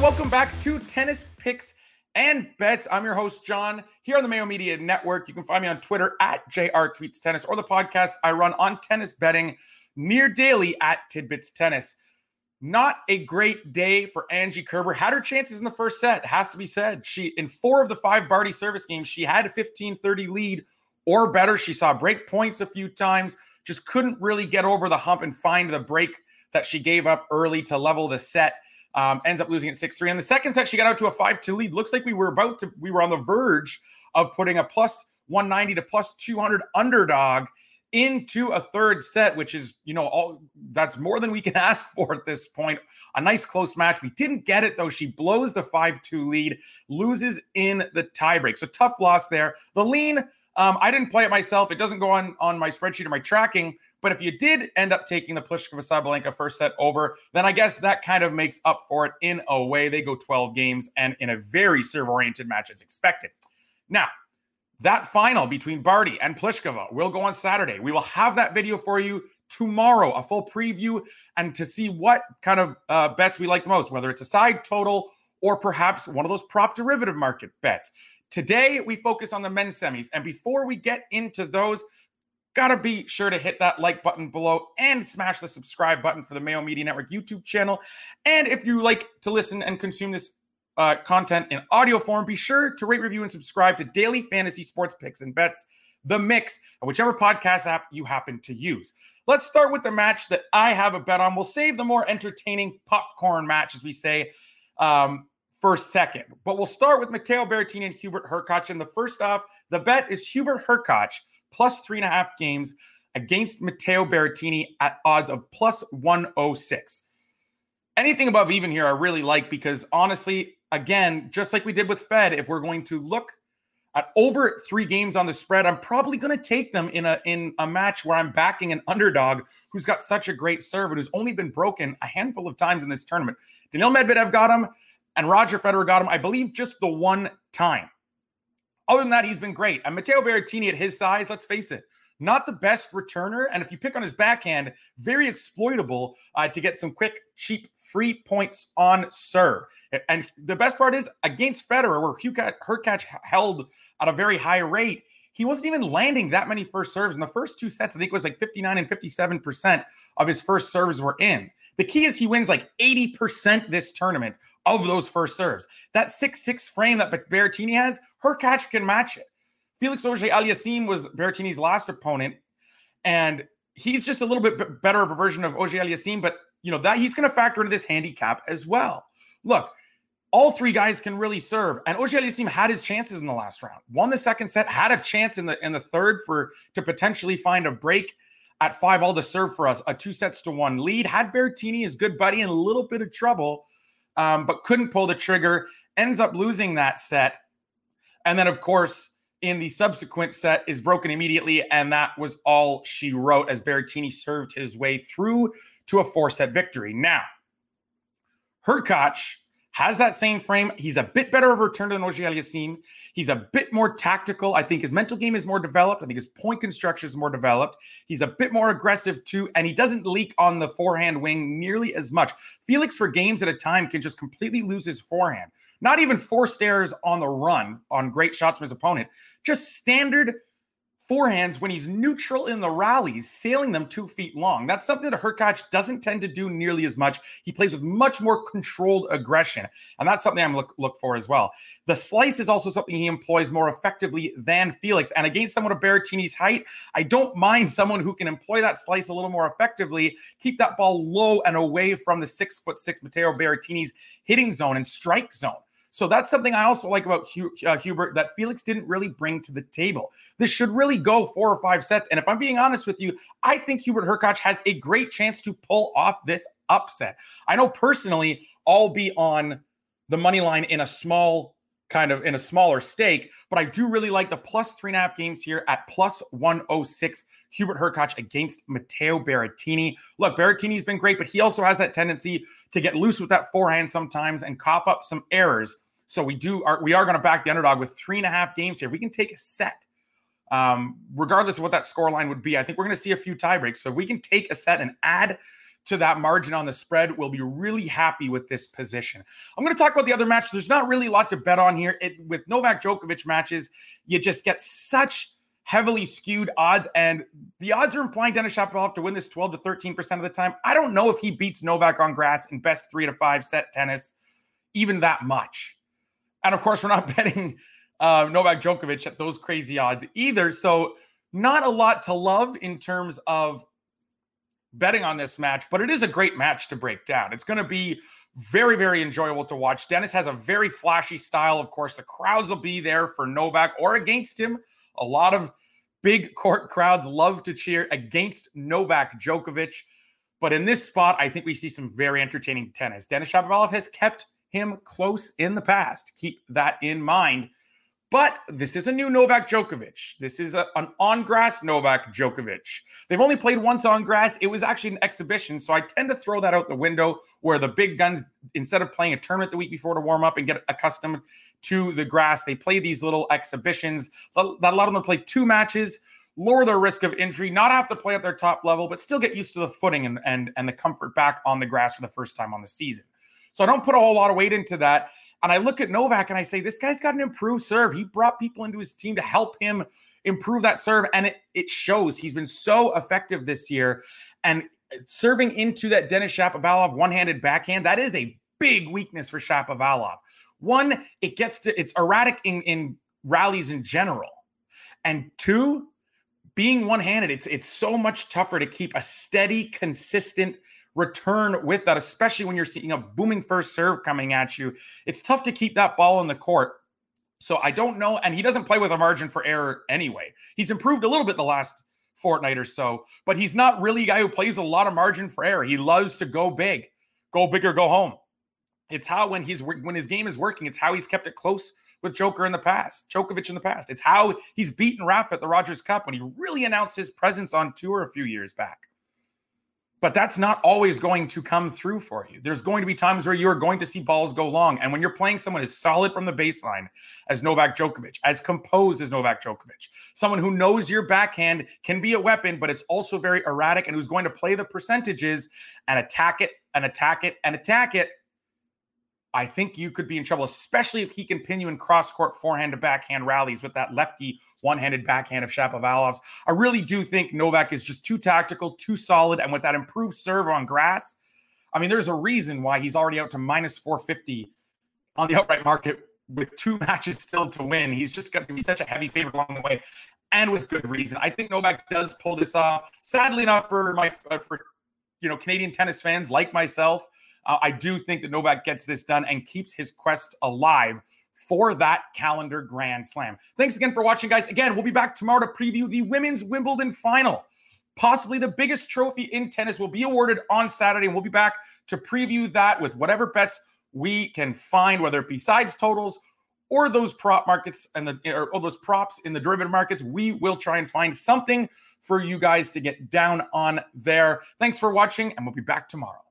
everyone. Welcome back to Tennis Picks and Bets. I'm your host, John, here on the Mayo Media Network. You can find me on Twitter at JR Tweets Tennis or the podcast I run on tennis betting near daily at Tidbits Tennis. Not a great day for Angie Kerber. Had her chances in the first set, has to be said. She, in four of the five Barty service games, she had a 15 30 lead or better. She saw break points a few times, just couldn't really get over the hump and find the break that she gave up early to level the set. Um, ends up losing at 6 3. In the second set, she got out to a 5 2 lead. Looks like we were about to, we were on the verge of putting a plus 190 to plus 200 underdog into a third set, which is, you know, all that's more than we can ask for at this point. A nice close match. We didn't get it though. She blows the 5 2 lead, loses in the tiebreak. So tough loss there. The lean, um, I didn't play it myself. It doesn't go on on my spreadsheet or my tracking. But if you did end up taking the Pliskova Sabalenka first set over, then I guess that kind of makes up for it in a way. They go 12 games and in a very serve oriented match as expected. Now, that final between Barty and Pliskova will go on Saturday. We will have that video for you tomorrow, a full preview, and to see what kind of uh, bets we like the most, whether it's a side total or perhaps one of those prop derivative market bets. Today, we focus on the men's semis. And before we get into those, Gotta be sure to hit that like button below and smash the subscribe button for the Mayo Media Network YouTube channel. And if you like to listen and consume this uh, content in audio form, be sure to rate, review, and subscribe to Daily Fantasy Sports Picks and Bets, The Mix, and whichever podcast app you happen to use. Let's start with the match that I have a bet on. We'll save the more entertaining popcorn match, as we say, um, for second. But we'll start with Matteo Berrettini and Hubert Hurkacz. And the first off, the bet is Hubert Hurkacz plus three and a half games against Matteo Berrettini at odds of plus 106. Anything above even here, I really like because honestly, again, just like we did with Fed, if we're going to look at over three games on the spread, I'm probably going to take them in a in a match where I'm backing an underdog who's got such a great serve and who's only been broken a handful of times in this tournament. Daniil Medvedev got him, and Roger Federer got him, I believe, just the one time. Other than that, he's been great. And Matteo Berrettini at his size, let's face it, not the best returner. And if you pick on his backhand, very exploitable uh, to get some quick, cheap, free points on serve. And the best part is against Federer, where Hugh Hurkacz held at a very high rate, he wasn't even landing that many first serves. In the first two sets, I think it was like 59 and 57% of his first serves were in. The key is he wins like 80% this tournament of those first serves. That 6 6 frame that Berrettini has, Hurkacz can match it. Felix Auger-Aliassime was Berrettini's last opponent, and he's just a little bit better of a version of Auger-Aliassime, but you know that he's going to factor into this handicap as well. Look, all three guys can really serve, and Auger-Aliassime had his chances in the last round. Won the second set, had a chance in the in the third for to potentially find a break at five all to serve for us, a two sets to one lead. Had Berrettini, his good buddy, in a little bit of trouble um, but couldn't pull the trigger. Ends up losing that set. And then, of course, in the subsequent set is broken immediately. And that was all she wrote as Berrettini served his way through to a four set victory. Now, Hurkacz has that same frame. He's a bit better of a return than Auger-Aliassime. He's a bit more tactical. I think his mental game is more developed. I think his point construction is more developed. He's a bit more aggressive too, and he doesn't leak on the forehand wing nearly as much. Felix, for games at a time, can just completely lose his forehand. Not even forced errors on the run on great shots from his opponent. Just standard forehands when he's neutral in the rallies, sailing them two feet long. That's something that Hurkacz doesn't tend to do nearly as much. He plays with much more controlled aggression, and that's something I'm look, look for as well. The slice is also something he employs more effectively than Felix. And against someone of Berrettini's height, I don't mind someone who can employ that slice a little more effectively, keep that ball low and away from the six foot six Matteo Berrettini's hitting zone and strike zone. So that's something I also like about Hugh, uh, Hubert that Felix didn't really bring to the table. This should really go four or five sets. And if I'm being honest with you, I think Hubert Hurkacz has a great chance to pull off this upset. I know personally, I'll be on the money line in a small kind of in a smaller stake, but I do really like the plus three and a half games here at plus 106. Hubert Hurkacz against Matteo Berrettini. Look, Berrettini's been great, but he also has that tendency to get loose with that forehand sometimes and cough up some errors. So we do are we are going to back the underdog with three and a half games here. If we can take a set, um, regardless of what that score line would be, I think we're going to see a few tie breaks. So if we can take a set and add to that margin on the spread will be really happy with this position. I'm going to talk about the other match. There's not really a lot to bet on here. It, with Novak Djokovic matches, you just get such heavily skewed odds, and the odds are implying Denis Shapovalov to win this 12 to 13 percent of the time. I don't know if he beats Novak on grass in best three to five set tennis, even that much. And of course, we're not betting uh, Novak Djokovic at those crazy odds either. So, not a lot to love in terms of betting on this match, but it is a great match to break down. It's going to be very, very enjoyable to watch. Denis has a very flashy style. Of course, the crowds will be there for Novak or against him. A lot of big court crowds love to cheer against Novak Djokovic. But in this spot, I think we see some very entertaining tennis. Denis Shapovalov has kept him close in the past. Keep that in mind. But this is a new Novak Djokovic. This is a, an on grass Novak Djokovic. They've only played once on grass. It was actually an exhibition. So I tend to throw that out the window where the big guns, instead of playing a tournament the week before to warm up and get accustomed to the grass, they play these little exhibitions that allow them to play two matches, lower their risk of injury, not have to play at their top level, but still get used to the footing and, and, and the comfort back on the grass for the first time on the season. So I don't put a whole lot of weight into that. And I look at Novak and I say, this guy's got an improved serve. He brought people into his team to help him improve that serve. And it, it shows he's been so effective this year. And serving into that Denis Shapovalov one handed backhand, that is a big weakness for Shapovalov. One, it gets to, it's erratic in, in rallies in general. And two, being one handed, it's, it's so much tougher to keep a steady, consistent return with that, especially when you're seeing a booming first serve coming at you. It's tough to keep that ball in the court. So I don't know. And he doesn't play with a margin for error anyway. He's improved a little bit the last fortnight or so, but he's not really a guy who plays a lot of margin for error. He loves to go big, go big or go home. It's how when he's when his game is working, it's how he's kept it close with Joker in the past, Djokovic in the past. It's how he's beaten Rafa at the Rogers Cup when he really announced his presence on tour a few years back. But that's not always going to come through for you. There's going to be times where you are going to see balls go long. And when you're playing someone as solid from the baseline as Novak Djokovic, as composed as Novak Djokovic, someone who knows your backhand can be a weapon, but it's also very erratic and who's going to play the percentages and attack it and attack it and attack it, I think you could be in trouble, especially if he can pin you in cross court forehand to backhand rallies with that lefty one handed backhand of Shapovalov's. I really do think Novak is just too tactical, too solid. And with that improved serve on grass, I mean, there's a reason why he's already out to minus 450 on the outright market with two matches still to win. He's just going to be such a heavy favorite along the way, and with good reason. I think Novak does pull this off. Sadly enough for my uh, for you know Canadian tennis fans like myself, uh, I do think that Novak gets this done and keeps his quest alive for that calendar Grand Slam. Thanks again for watching, guys. Again, we'll be back tomorrow to preview the Women's Wimbledon final. Possibly the biggest trophy in tennis will be awarded on Saturday, and we'll be back to preview that with whatever bets we can find, whether it be sides totals or those prop markets and the or, or those props in the derivative markets. We will try and find something for you guys to get down on there. Thanks for watching, and we'll be back tomorrow.